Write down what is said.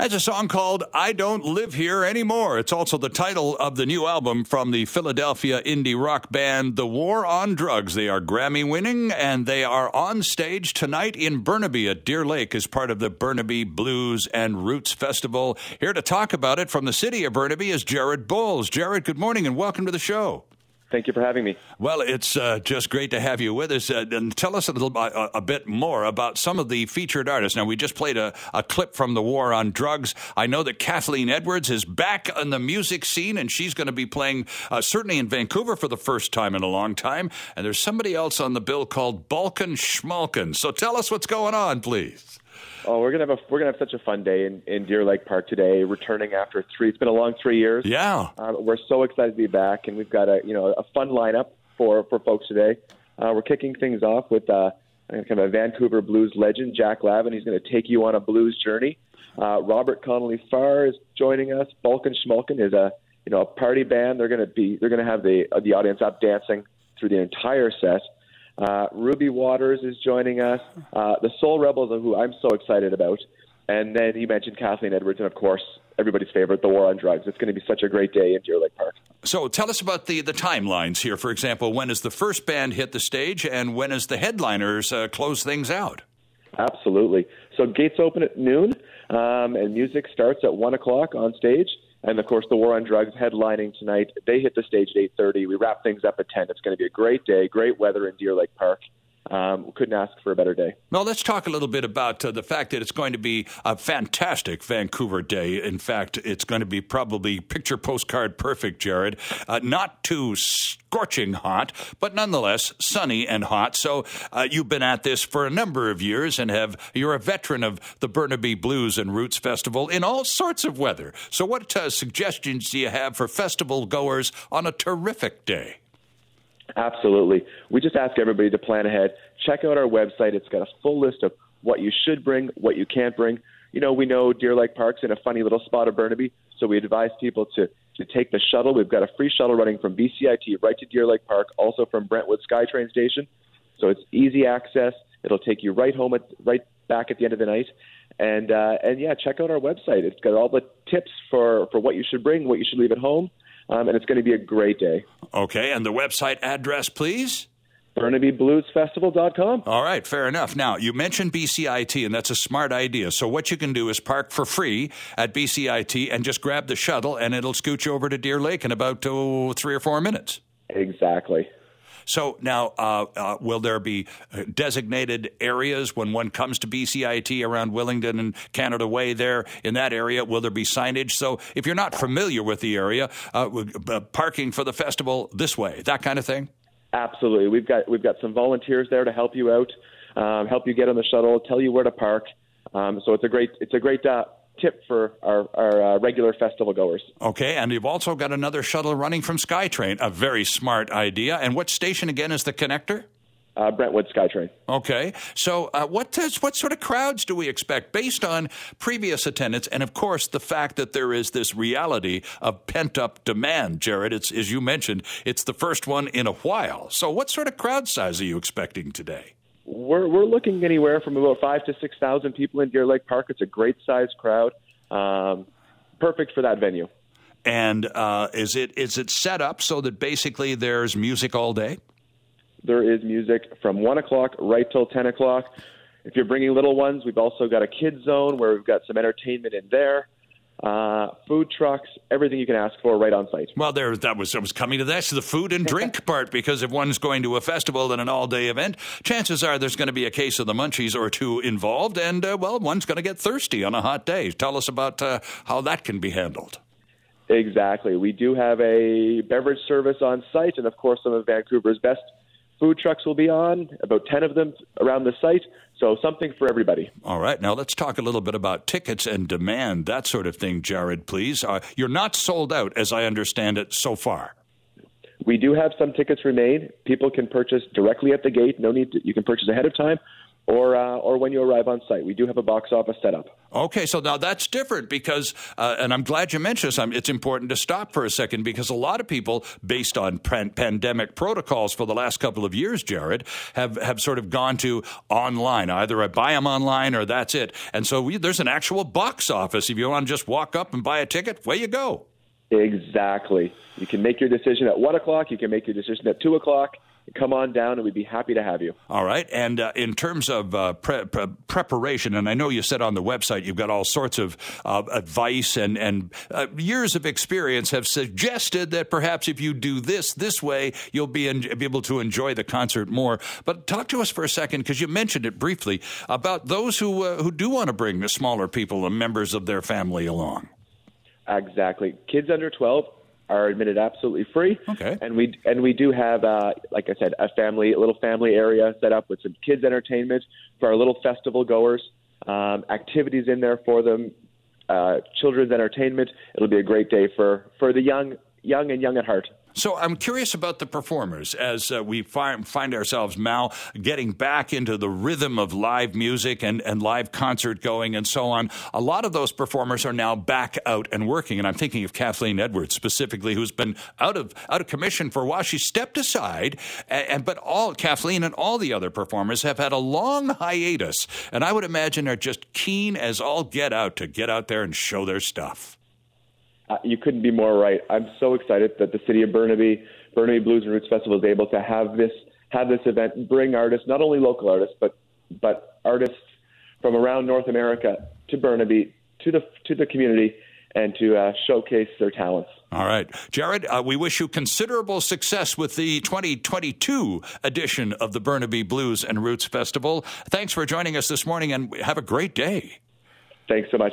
That's a song called I Don't Live Here Anymore. It's also the title of the new album from the Philadelphia indie rock band The War on Drugs. They are Grammy winning and they are on stage tonight in Burnaby at Deer Lake as part of the Burnaby Blues and Roots Festival. Here to talk about it from the city of Burnaby is Jared Bowles. Jared, good morning and welcome to the show. Thank you for having me. Well, it's uh, just great to have you with us. Uh, and tell us a little uh, a bit more about some of the featured artists. Now, we just played a, a, clip from the War on Drugs. I know that Kathleen Edwards is back on the music scene, and she's going to be playing uh, certainly in Vancouver for the first time in a long time. And there's somebody else on the bill called Balkan Shmalkan. So tell us what's going on, please. Oh, we're gonna have a we're gonna have such a fun day in, in Deer Lake Park today. Returning after three, it's been a long three years. Yeah, uh, we're so excited to be back, and we've got a you know a fun lineup for for folks today. Uh, we're kicking things off with uh, kind of a Vancouver blues legend, Jack Lavin. He's going to take you on a blues journey. Uh, Robert Connely Farr is joining us. Balkan Shmalkan is a you know a party band. They're going to be they're going to have the the audience up dancing through the entire set. Uh, Ruby Waters is joining us. Uh, the Soul Rebels, who I'm so excited about. And then you mentioned Kathleen Edwards, and of course, everybody's favorite, The War on Drugs. It's going to be such a great day in Deer Lake Park. So tell us about the, the timelines here. For example, when is the first band hit the stage, and when is the headliners uh, close things out? Absolutely. So gates open at noon, um, and music starts at 1 o'clock on stage. And of course, the War on Drugs headlining tonight. They hit the stage at 8:30. We wrap things up at 10. It's going to be a great day, great weather in Deer Lake Park. Um, couldn't ask for a better day. Well, let's talk a little bit about uh, the fact that it's going to be a fantastic Vancouver day. In fact, it's going to be probably picture postcard perfect, Jared. Uh, not too scorching hot, but nonetheless sunny and hot. So uh, you've been at this for a number of years and have you're a veteran of the Burnaby Blues and Roots Festival in all sorts of weather. So, what uh, suggestions do you have for festival goers on a terrific day? Absolutely. We just ask everybody to plan ahead. Check out our website. It's got a full list of what you should bring, what you can't bring. You know, we know Deer Lake Park's in a funny little spot of Burnaby, so we advise people to, to take the shuttle. We've got a free shuttle running from BCIT right to Deer Lake Park, also from Brentwood SkyTrain Station. So it's easy access. It'll take you right home, at, right back at the end of the night. And uh, and yeah, check out our website. It's got all the tips for, for what you should bring, what you should leave at home um, and it's going to be a great day. Okay, and the website address, please? BurnabyBluesFestival.com. All right, fair enough. Now, you mentioned BCIT, and that's a smart idea. So, what you can do is park for free at BCIT and just grab the shuttle, and it'll scoot you over to Deer Lake in about oh, three or four minutes. Exactly. So now, uh, uh, will there be uh, designated areas when one comes to BCIT around Willingdon and Canada Way there in that area? Will there be signage? So if you're not familiar with the area, uh, parking for the festival this way, that kind of thing? Absolutely. We've got, we've got some volunteers there to help you out, um, help you get on the shuttle, tell you where to park. Um, so it's a great, it's a great uh, tip for our, our uh, regular festival goers. Okay, and you've also got another shuttle running from SkyTrain. A very smart idea. And what station again is the connector? Uh, Brentwood SkyTrain. Okay, so uh, what does, what sort of crowds do we expect based on previous attendance, and of course the fact that there is this reality of pent up demand, Jared? It's as you mentioned, it's the first one in a while. So, what sort of crowd size are you expecting today? We're we're looking anywhere from about five to six thousand people in Deer Lake Park. It's a great sized crowd, um, perfect for that venue. And uh, is it is it set up so that basically there's music all day? There is music from one o'clock right till ten o'clock. If you're bringing little ones, we've also got a kids zone where we've got some entertainment in there uh, food trucks, everything you can ask for right on site. Well, there that was I was coming to this the food and drink part because if one's going to a festival and an all day event, chances are there's going to be a case of the munchies or two involved, and uh, well, one's going to get thirsty on a hot day. Tell us about uh, how that can be handled. Exactly. We do have a beverage service on site, and of course, some of Vancouver's best food trucks will be on, about 10 of them around the site. So something for everybody. All right. Now let's talk a little bit about tickets and demand, that sort of thing, Jared, please. Uh, you're not sold out, as I understand it, so far. We do have some tickets remain. People can purchase directly at the gate. No need to, you can purchase ahead of time, or uh, or when you arrive on site. We do have a box office set up. Okay, so now that's different because, uh, and I'm glad you mentioned this. It's important to stop for a second because a lot of people, based on pan- pandemic protocols for the last couple of years, Jared, have, have sort of gone to online. Either I buy them online or that's it. And so we, there's an actual box office. If you want to just walk up and buy a ticket, way you go. Exactly. You can make your decision at one o'clock. You can make your decision at two o'clock come on down and we'd be happy to have you. All right. And uh, in terms of uh, pre- pre- preparation, and I know you said on the website you've got all sorts of uh, advice and, and uh, years of experience have suggested that perhaps if you do this this way, you'll be, en- be able to enjoy the concert more. But talk to us for a second, because you mentioned it briefly, about those who, uh, who do want to bring the smaller people and members of their family along. Exactly. Kids under 12 are admitted absolutely free. Okay. And we and we do have, uh, like I said, a family, a little family area set up with some kids entertainment for our little festival goers. Um, activities in there for them, uh, children's entertainment. It'll be a great day for for the young, young and young at heart. So I'm curious about the performers as uh, we find, find ourselves, Mal, getting back into the rhythm of live music and, and live concert going and so on. A lot of those performers are now back out and working. And I'm thinking of Kathleen Edwards specifically, who's been out of, out of commission for a while. She stepped aside, and, and but all Kathleen and all the other performers have had a long hiatus. And I would imagine are just keen as all get out to get out there and show their stuff. Uh, you couldn't be more right. I'm so excited that the city of Burnaby, Burnaby Blues and Roots Festival is able to have this have this event, bring artists, not only local artists, but but artists from around North America to Burnaby, to the to the community, and to uh, showcase their talents. All right. Jared, uh, we wish you considerable success with the 2022 edition of the Burnaby Blues and Roots Festival. Thanks for joining us this morning and have a great day. Thanks so much.